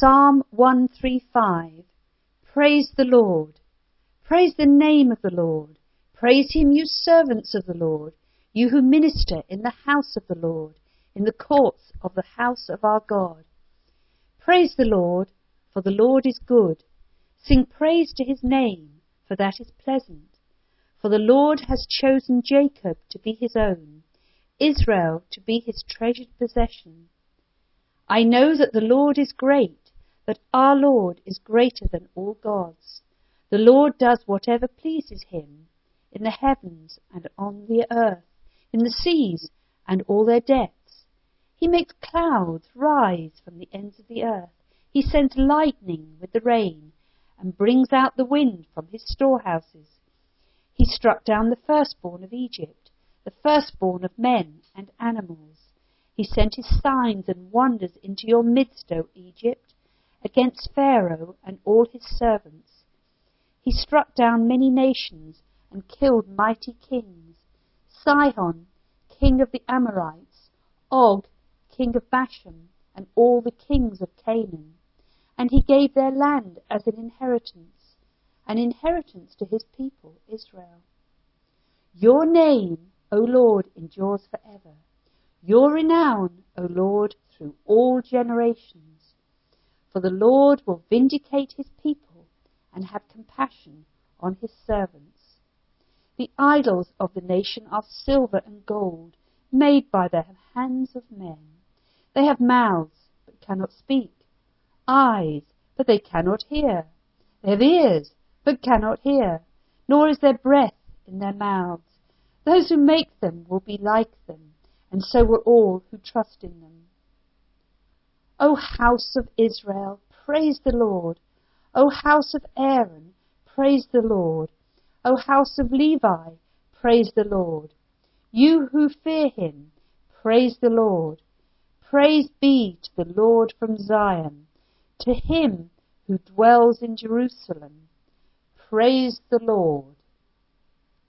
Psalm 135. Praise the Lord. Praise the name of the Lord. Praise him, you servants of the Lord, you who minister in the house of the Lord, in the courts of the house of our God. Praise the Lord, for the Lord is good. Sing praise to his name, for that is pleasant. For the Lord has chosen Jacob to be his own, Israel to be his treasured possession. I know that the Lord is great, that our Lord is greater than all gods. The Lord does whatever pleases him, in the heavens and on the earth, in the seas and all their depths. He makes clouds rise from the ends of the earth. He sends lightning with the rain, and brings out the wind from his storehouses. He struck down the firstborn of Egypt, the firstborn of men and animals. He sent his signs and wonders into your midst, O Egypt, against Pharaoh and all his servants. He struck down many nations and killed mighty kings. Sihon, king of the Amorites, Og, king of Bashan, and all the kings of Canaan. And he gave their land as an inheritance an inheritance to his people, Israel. Your name, O Lord, endures forever. Your renown, O Lord, through all generations. For the Lord will vindicate his people and have compassion on his servants. The idols of the nation are silver and gold, made by the hands of men. They have mouths, but cannot speak, eyes, but they cannot hear. They have ears, but cannot hear, nor is there breath in their mouths. Those who make them will be like them, and so will all who trust in them. O house of Israel, praise the Lord. O house of Aaron, praise the Lord. O house of Levi, praise the Lord. You who fear him, praise the Lord. Praise be to the Lord from Zion, to him who dwells in Jerusalem. Praise the Lord.